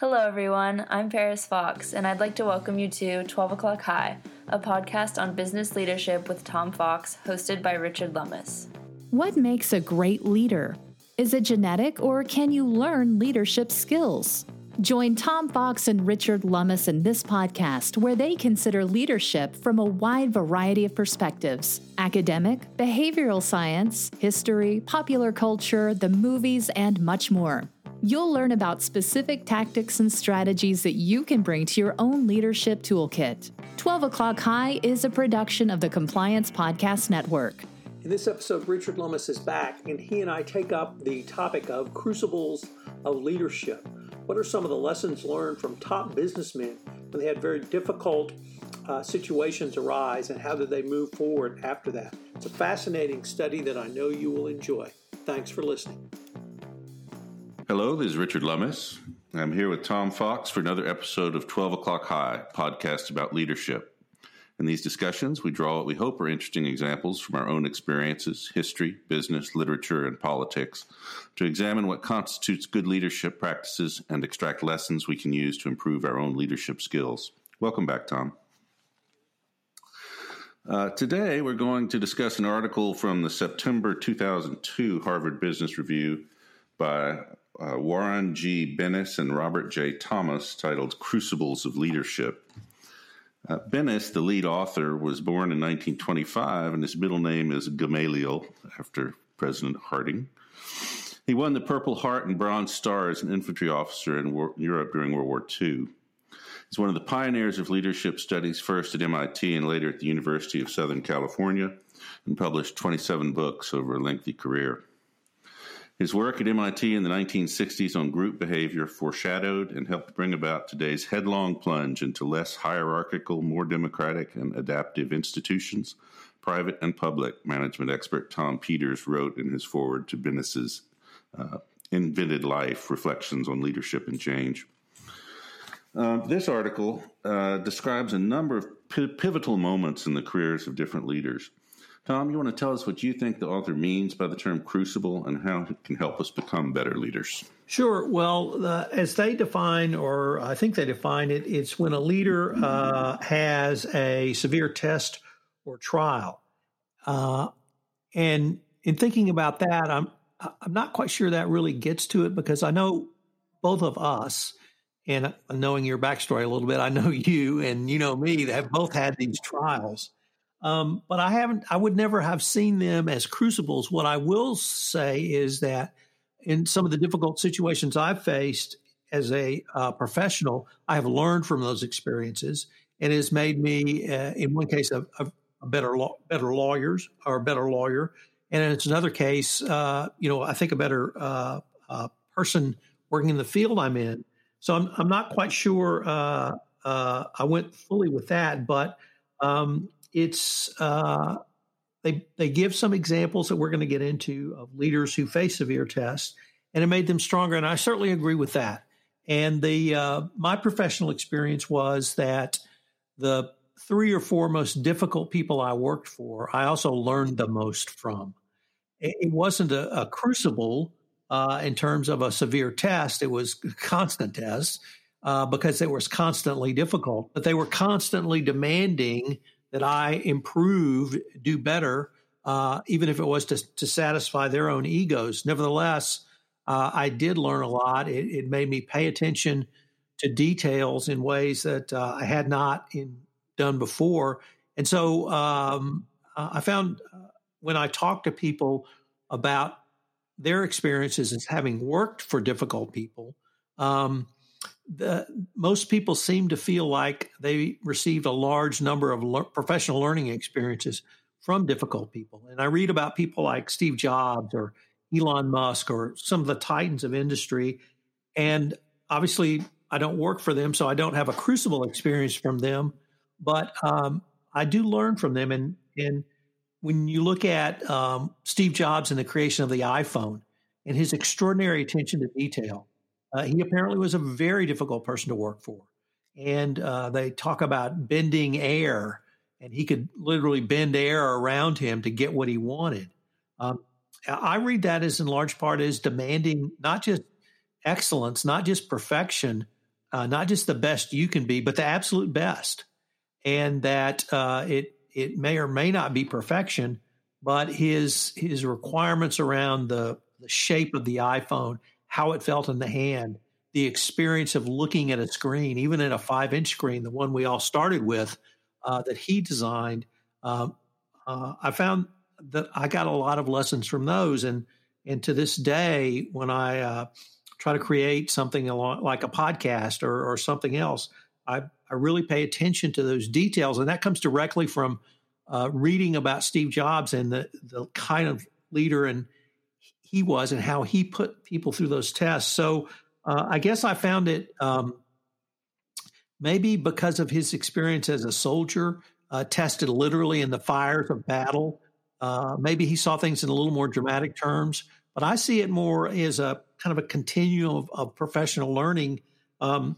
Hello, everyone. I'm Paris Fox, and I'd like to welcome you to 12 O'Clock High, a podcast on business leadership with Tom Fox, hosted by Richard Lummis. What makes a great leader? Is it genetic, or can you learn leadership skills? Join Tom Fox and Richard Lummis in this podcast, where they consider leadership from a wide variety of perspectives academic, behavioral science, history, popular culture, the movies, and much more. You'll learn about specific tactics and strategies that you can bring to your own leadership toolkit. 12 O'Clock High is a production of the Compliance Podcast Network. In this episode, Richard Lummis is back, and he and I take up the topic of crucibles of leadership. What are some of the lessons learned from top businessmen when they had very difficult uh, situations arise, and how did they move forward after that? It's a fascinating study that I know you will enjoy. Thanks for listening. Hello, this is Richard Lummis. I'm here with Tom Fox for another episode of 12 O'Clock High, podcast about leadership. In these discussions, we draw what we hope are interesting examples from our own experiences, history, business, literature, and politics to examine what constitutes good leadership practices and extract lessons we can use to improve our own leadership skills. Welcome back, Tom. Uh, today, we're going to discuss an article from the September 2002 Harvard Business Review by uh, Warren G. Bennis and Robert J. Thomas titled Crucibles of Leadership. Uh, Bennis, the lead author, was born in 1925, and his middle name is Gamaliel, after President Harding. He won the Purple Heart and Bronze Star as an infantry officer in war- Europe during World War II. He's one of the pioneers of leadership studies, first at MIT and later at the University of Southern California, and published 27 books over a lengthy career. His work at MIT in the 1960s on group behavior foreshadowed and helped bring about today's headlong plunge into less hierarchical, more democratic, and adaptive institutions. Private and public management expert Tom Peters wrote in his foreword to Bennis's uh, Invented Life Reflections on Leadership and Change. Uh, this article uh, describes a number of p- pivotal moments in the careers of different leaders. Tom, you want to tell us what you think the author means by the term crucible and how it can help us become better leaders? Sure. Well, uh, as they define, or I think they define it, it's when a leader uh, has a severe test or trial. Uh, and in thinking about that, I'm I'm not quite sure that really gets to it because I know both of us, and knowing your backstory a little bit, I know you and you know me have both had these trials. Um, but I haven't, I would never have seen them as crucibles. What I will say is that in some of the difficult situations I've faced as a uh, professional, I have learned from those experiences and it has made me, uh, in one case, a, a, a better law, better lawyers or a better lawyer, and in another case, uh, you know, I think a better uh, uh, person working in the field I'm in. So I'm I'm not quite sure uh, I went fully with that, but um, it's uh, they they give some examples that we're going to get into of leaders who face severe tests, and it made them stronger. And I certainly agree with that. And the uh, my professional experience was that the three or four most difficult people I worked for, I also learned the most from. It, wasn't a, a crucible uh, in terms of a severe test; it was constant tests. Uh, because it was constantly difficult, but they were constantly demanding that I improve, do better, uh, even if it was to, to satisfy their own egos. Nevertheless, uh, I did learn a lot. It, it, made me pay attention to details in ways that uh, I had not in, done before. And so um, I found uh, when I talked to people about their experiences as having worked for difficult people, um, the, most people seem to feel like they received a large number of le- professional learning experiences from difficult people. And I read about people like Steve Jobs or Elon Musk or some of the titans of industry. And obviously, I don't work for them, so I don't have a crucible experience from them. But um, I do learn from them. And, and when you look at um, Steve Jobs and the creation of the iPhone and his extraordinary attention to detail, uh, he apparently was a very difficult person to work for. And uh, they talk about bending air, and he could literally bend air around him to get what he wanted. Um, I read that as in large part as demanding not just excellence, not just perfection, uh, not just the best you can be, but the absolute best, and that uh, it it may or may not be perfection, but his his requirements around the the shape of the iPhone, how it felt in the hand, the experience of looking at a screen, even at a five inch screen, the one we all started with, uh, that he designed. Um, uh, I found that I got a lot of lessons from those, and and to this day, when I uh, try to create something along, like a podcast or, or something else, I, I really pay attention to those details, and that comes directly from uh, reading about Steve Jobs and the the kind of leader and he was and how he put people through those tests. So uh, I guess I found it um, maybe because of his experience as a soldier, uh, tested literally in the fires of battle. Uh, maybe he saw things in a little more dramatic terms, but I see it more as a kind of a continuum of, of professional learning. Um,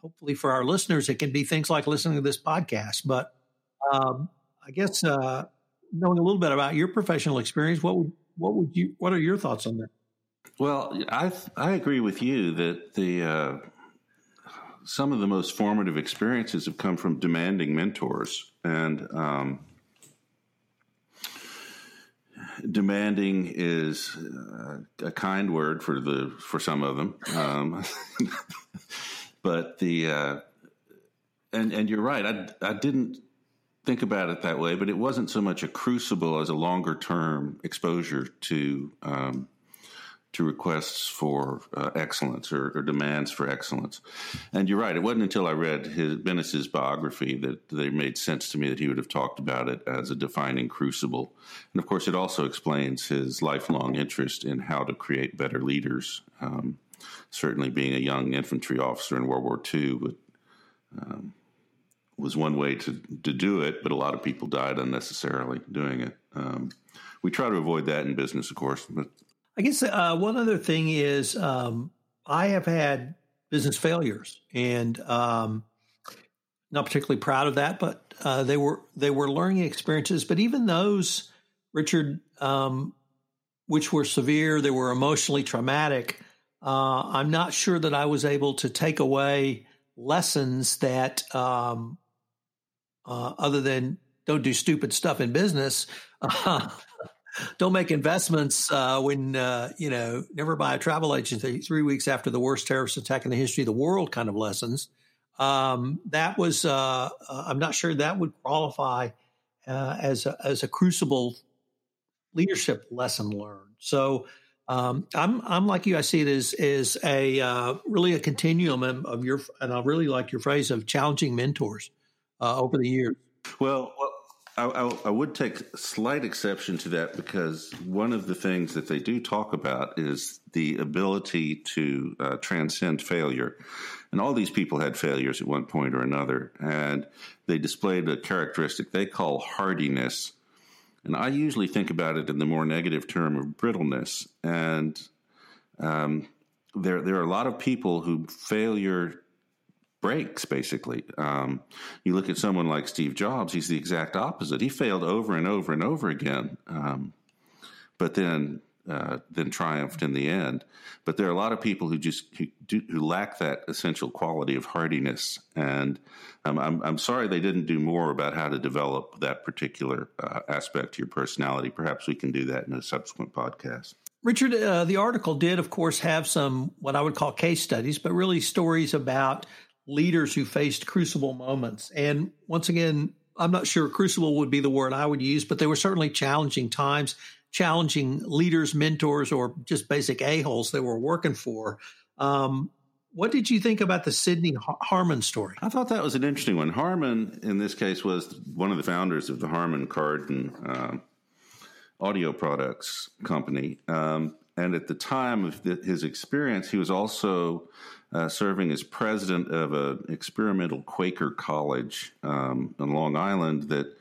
hopefully, for our listeners, it can be things like listening to this podcast. But um, I guess uh, knowing a little bit about your professional experience, what would what would you? What are your thoughts on that? Well, I I agree with you that the uh, some of the most formative experiences have come from demanding mentors, and um, demanding is uh, a kind word for the for some of them, um, but the uh, and and you're right. I I didn't think about it that way, but it wasn't so much a crucible as a longer term exposure to um, to requests for uh, excellence or, or, demands for excellence. And you're right; it wasn't until I read his Bennis's biography that, they made sense to me that he would have talked about it as a defining crucible. And of course, it also explains his lifelong interest in how to create better leaders. Um, certainly, being a young infantry officer in World War II, but um, was one way to to do it, but a lot of people died unnecessarily doing it. Um, we try to avoid that in business, of course. But I guess uh, one other thing is um, I have had business failures, and um, not particularly proud of that, but uh, they were they were learning experiences. But even those, Richard, um, which were severe, they were emotionally traumatic. Uh, I'm not sure that I was able to take away lessons that um, uh, other than don't do stupid stuff in business. Don't make investments uh, when uh, you know never buy a travel agency three weeks after the worst terrorist attack in the history of the world kind of lessons um, that was uh, uh i'm not sure that would qualify uh, as a, as a crucible leadership lesson learned so um, I'm I'm like you. I see it as as a uh, really a continuum of your, and I really like your phrase of challenging mentors uh, over the years? Well, I, I, I, would take slight exception to that because one of the things that they do talk about is the ability to uh, transcend failure. And all these people had failures at one point or another, and they displayed a characteristic they call hardiness. And I usually think about it in the more negative term of brittleness. And um, there, there are a lot of people who failure breaks basically. Um, you look at someone like Steve Jobs; he's the exact opposite. He failed over and over and over again, um, but then uh, then triumphed in the end. But there are a lot of people who just who, do, who lack that essential quality of hardiness, and um, I'm I'm sorry they didn't do more about how to develop that particular uh, aspect to your personality. Perhaps we can do that in a subsequent podcast. Richard, uh, the article did, of course, have some what I would call case studies, but really stories about leaders who faced crucible moments. And once again, I'm not sure crucible would be the word I would use, but they were certainly challenging times, challenging leaders, mentors, or just basic a-holes they were working for. Um, what did you think about the Sidney Harman story? I thought that was an interesting one. Harman, in this case, was one of the founders of the Harman Kardon uh, audio products company. Um, and at the time of the, his experience, he was also uh, serving as president of an experimental Quaker college um, on Long Island that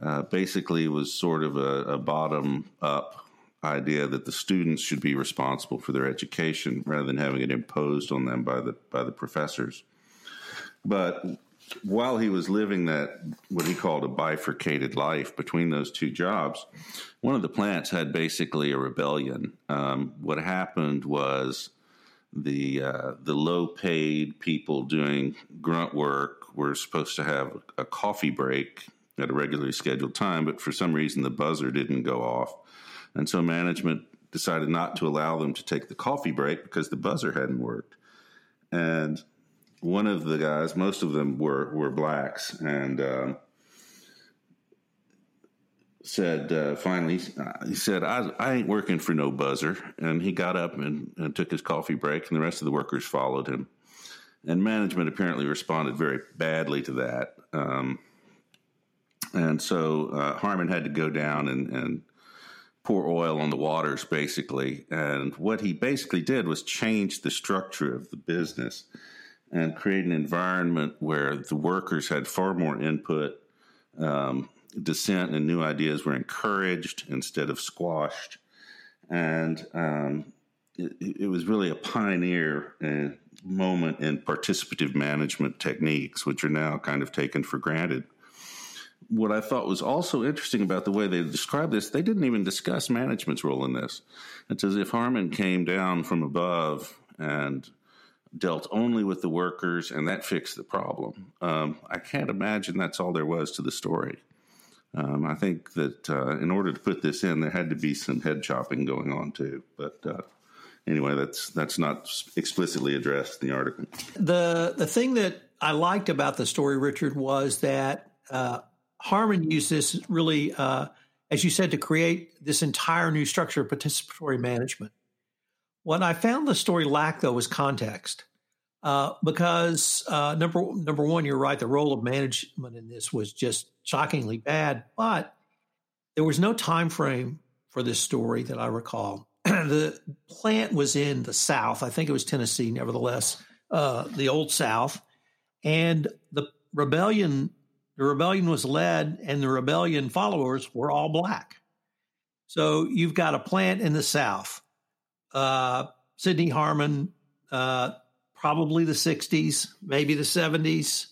uh, basically was sort of a, a bottom up idea that the students should be responsible for their education rather than having it imposed on them by the by the professors. But while he was living that what he called a bifurcated life between those two jobs, one of the plants had basically a rebellion. Um, what happened was the uh, the low paid people doing grunt work. Were supposed to have a coffee break at a regularly scheduled time, but for some reason the buzzer didn't go off, and so management decided not to allow them to take the coffee break because the buzzer hadn't worked. And one of the guys, most of them were were blacks, and um, said uh, finally uh, he said I, I ain't working for no buzzer. And he got up and, and, took his coffee break and the rest of the workers followed him. And management apparently responded very badly to that. Um, and so uh, harman had to go down and, and pour oil on the waters basically. And what he basically did was change the structure of the business and create an environment where the workers had far more input um, dissent and new ideas were encouraged instead of squashed. And um, it, it, was really a pioneer uh, moment in participative management techniques, which are now kind of taken for granted. What I thought was also interesting about the way they described this, they didn't even discuss management's role in this. It's as if Harman came down from above and dealt only with the workers, and that fixed the problem. Um, I can't imagine that's all there was to the story. Um, I think that uh, in order to put this in, there had to be some head chopping going on too. But uh, anyway, that's that's not explicitly addressed in the article. The the thing that I liked about the story, Richard, was that uh, Harman used this really, uh, as you said, to create this entire new structure of participatory management. What I found the story lacked, though, was context. Uh, because uh, number number one, you're right. The role of management in this was just shockingly bad, but there was no time frame for this story that I recall. the plant was in the South. I think it was Tennessee, nevertheless, uh, the old South, and the rebellion. The rebellion was led, and the rebellion followers were all black. So you've got a plant in the South. Uh, Sidney Harman uh, probably the 60s, maybe the 70s.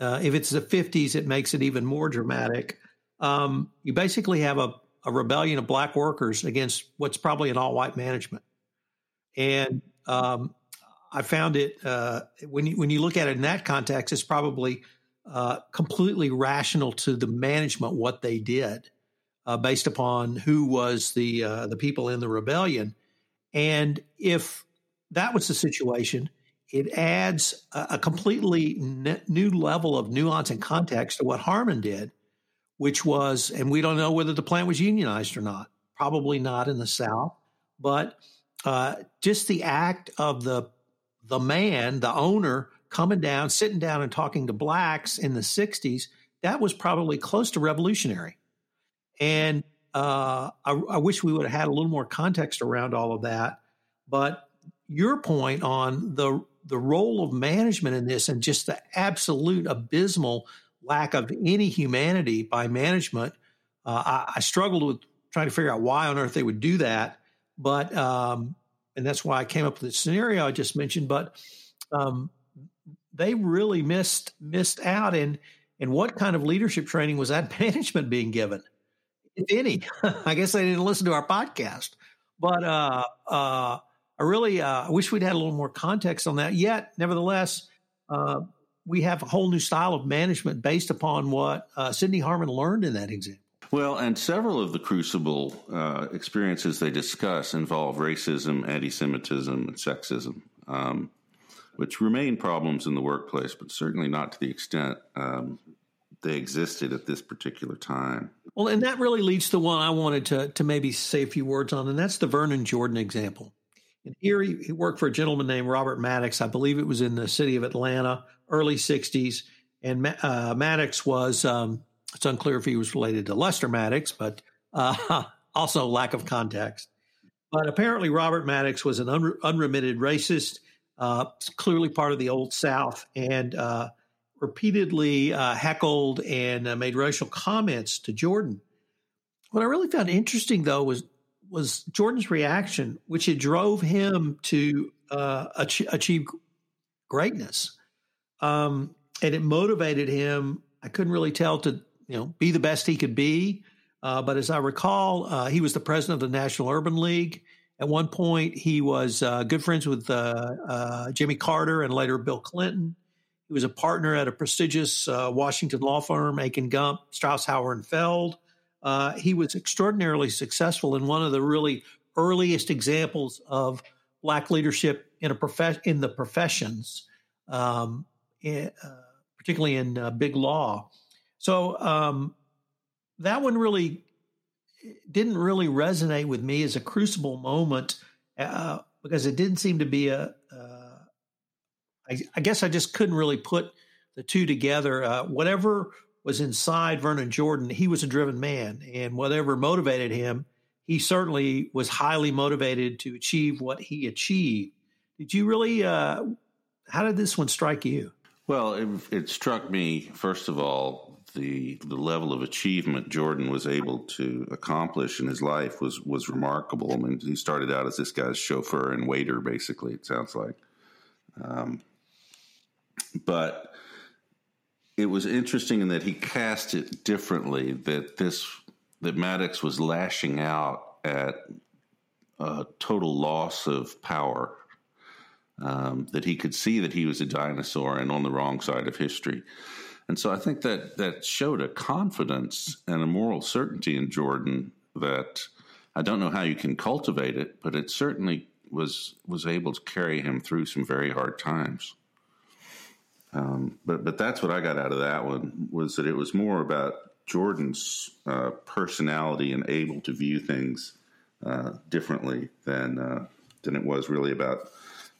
Uh, if it's the 50s, it makes it even more dramatic. Um, you basically have a, a, rebellion of black workers against what's probably an all white management. And um, I found it, uh, when, you, when you look at it in that context, it's probably uh, completely rational to the management what they did uh, based upon who was the, uh, the people in the rebellion. And if that was the situation, it adds a, a completely new level of nuance and context to what Harman did, which was, and we don't know whether the plant was unionized or not. Probably not in the South, but uh, just the act of the the man, the owner, coming down, sitting down, and talking to blacks in the '60s, that was probably close to revolutionary. And uh, I, I wish we would have had a little more context around all of that. But your point on the the role of management in this and just the absolute abysmal lack of any humanity by management. Uh, I, I, struggled with trying to figure out why on earth they would do that, but um, and that's why I came up with the scenario I just mentioned. But um, they really missed missed out in in what kind of leadership training was that management being given, if any? I guess they didn't listen to our podcast, but uh, uh, I really uh, wish we'd had a little more context on that. Yet, nevertheless, uh, we have a whole new style of management based upon what uh, Sidney Harman learned in that example. Well, and several of the crucible uh, experiences they discuss involve racism, anti Semitism, and sexism, um, which remain problems in the workplace, but certainly not to the extent um, they existed at this particular time. Well, and that really leads to one I wanted to, to maybe say a few words on, and that's the Vernon Jordan example. And here he, he, worked for a gentleman named Robert Maddox. I believe it was in the city of Atlanta, early 60s. And uh, Maddox was, um, it's unclear if he was related to Lester Maddox, but uh, also lack of context. But apparently, Robert Maddox was an un- unremitted racist, uh, clearly part of the Old South, and uh, repeatedly uh, heckled and uh, made racial comments to Jordan. What I really found interesting, though, was was Jordan's reaction, which it drove him to uh, achieve, achieve, greatness, um, and it motivated him. I couldn't really tell to you know be the best he could be, uh, but as I recall, uh, he was the president of the National Urban League, At one point, he was uh, good friends with uh, uh, Jimmy Carter and later Bill Clinton. He was a partner at a prestigious Washington law firm, Akin Gump, Strauss-Hauer and Feld. Uh, he was extraordinarily successful in one of the really earliest examples of black leadership in a prof- in the professions, um, in, uh, particularly in big law. So um, that one really didn't really resonate with me as a crucible moment uh, because it didn't seem to be a. Uh, I, I guess I just couldn't really put the two together. Uh, whatever was inside Vernon Jordan, he was a driven man, and whatever motivated him, he certainly was highly motivated to achieve what he achieved. Did you really? Uh, how did this one strike you? Well, it, it struck me first of all the the level of achievement Jordan was able to accomplish in his life was was remarkable. I mean, he started out as this guy's chauffeur and waiter, basically. It sounds like, um, but it was interesting in that he cast it differently. That this that Maddox was lashing out at a total loss of power. Um, that he could see that he was a dinosaur and on the wrong side of history. And so I think that that showed a confidence and a moral certainty in Jordan that I don't know how you can cultivate it, but it certainly was was able to carry him through some very hard times. Um, but but that's what I got out of that one was that it was more about Jordan's uh, personality and able to view things uh, differently than uh, than it was really about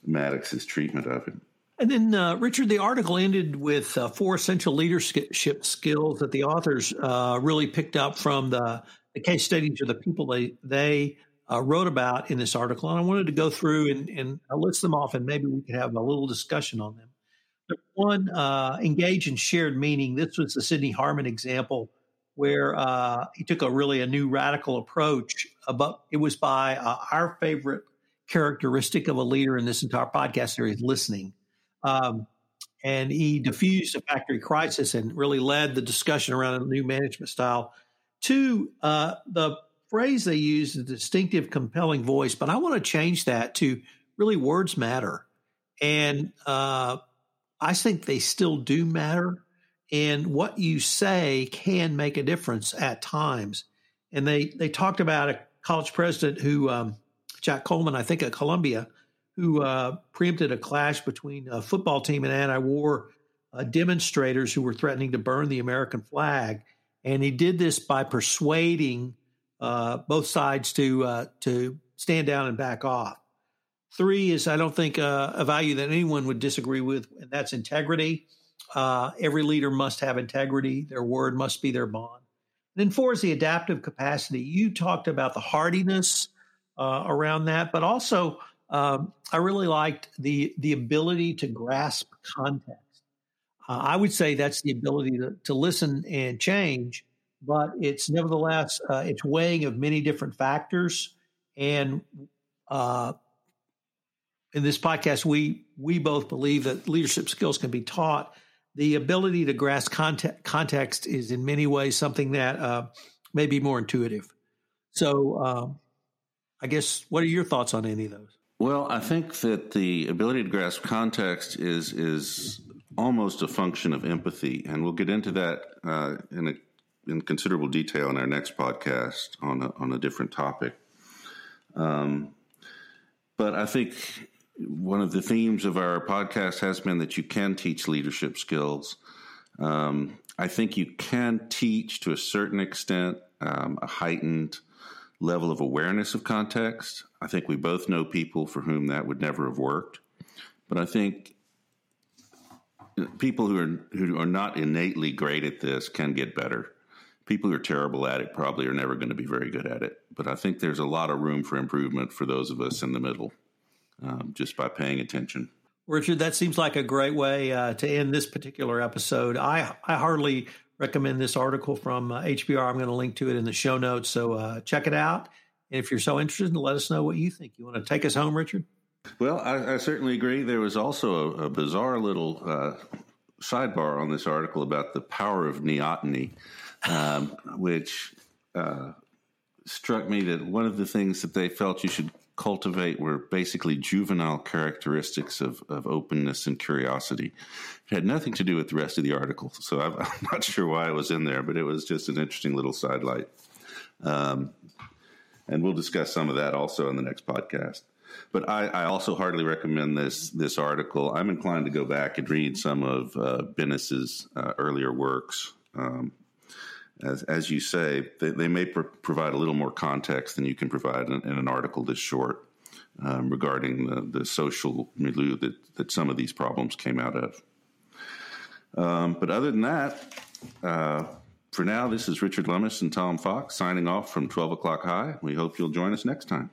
Maddox's treatment of him. And then, uh, Richard, the article ended with uh, four essential leadership skills that the authors uh, really picked up from the, the, case studies of the people they they uh, wrote about in this article. And I wanted to go through and, and list them off, and maybe we could have a little discussion on them. One, uh, engage in shared meaning. This was the Sidney Harman example where uh, he took a really a new radical approach. But it was by our favorite characteristic of a leader in this entire podcast series, listening um, and he diffused a factory crisis and really led the discussion around a new management style. Two, uh, the phrase they use is distinctive, compelling voice, but I want to change that to really words matter. And uh, I think they still do matter. And what you say can make a difference at times. And they, they talked about a college president who, um, Jack Coleman, I think at Columbia, who uh, preempted a clash between a football team and anti-war uh, demonstrators who were threatening to burn the American flag, and he did this by persuading uh, both sides to uh, to stand down and back off. Three is I don't think uh, a value that anyone would disagree with, and that's integrity. Uh, every leader must have integrity; their word must be their bond. And then four is the adaptive capacity. You talked about the hardiness around that, but also um, I really liked the the ability to grasp context. Uh, I would say that's the ability to, to listen and change, but it's nevertheless uh, it's weighing of many different factors. And uh, in this podcast, we we both believe that leadership skills can be taught. The ability to grasp context, context is in many ways something that uh, may be more intuitive. So, um, I guess, what are your thoughts on any of those? Well, I think that the ability to grasp context is is almost a function of empathy, and we'll get into that uh, in a, in considerable detail in our next podcast on a, on a different topic. Um, but I think one of the themes of our podcast has been that you can teach leadership skills. Um, I think you can teach to a certain extent um, a heightened level of awareness of context. I think we both know people for whom that would never have worked. But I think people who are who are not innately great at this can get better. People who are terrible at it probably are never going to be very good at it. But I think there's a lot of room for improvement for those of us in the middle, um, just by paying attention. Richard, that seems like a great way uh, to end this particular episode. I I hardly recommend this article from uh, HBR. I'm going to link to it in the show notes. So uh, check it out. And if you're so interested, let us know what you think. You want to take us home, Richard? Well, I, I certainly agree. There was also a, a bizarre little uh, sidebar on this article about the power of neoteny, um, which uh, struck me that one of the things that they felt you should cultivate were basically juvenile characteristics of, of openness and curiosity. It had nothing to do with the rest of the article, so I'm, not sure why it was in there, but it was just an interesting little sidelight. Um, and we'll discuss some of that also in the next podcast. But I, I, also hardly recommend this this article. I'm inclined to go back and read some of uh, Bennis's uh, earlier works. Um, as, as you say, they, they may pr- provide a little more context than you can provide in, in an article this short um, regarding the, the social milieu that, that some of these problems came out of. Um, but other than that, uh, for now, this is Richard Lummis and Tom Fox signing off from 12 o'clock high. We hope you'll join us next time.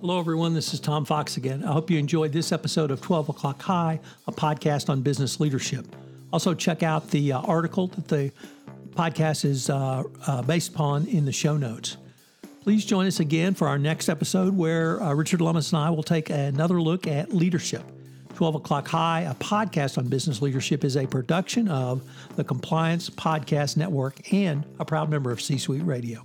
Hello, everyone. This is Tom Fox again. I hope you enjoyed this episode of 12 O'Clock High, a podcast on business leadership. Also, check out the uh, article that the podcast is uh, uh, based upon in the show notes. Please join us again for our next episode where uh, Richard Lummis and I will take another look at leadership. 12 O'Clock High, a podcast on business leadership, is a production of the Compliance Podcast Network and a proud member of C Suite Radio.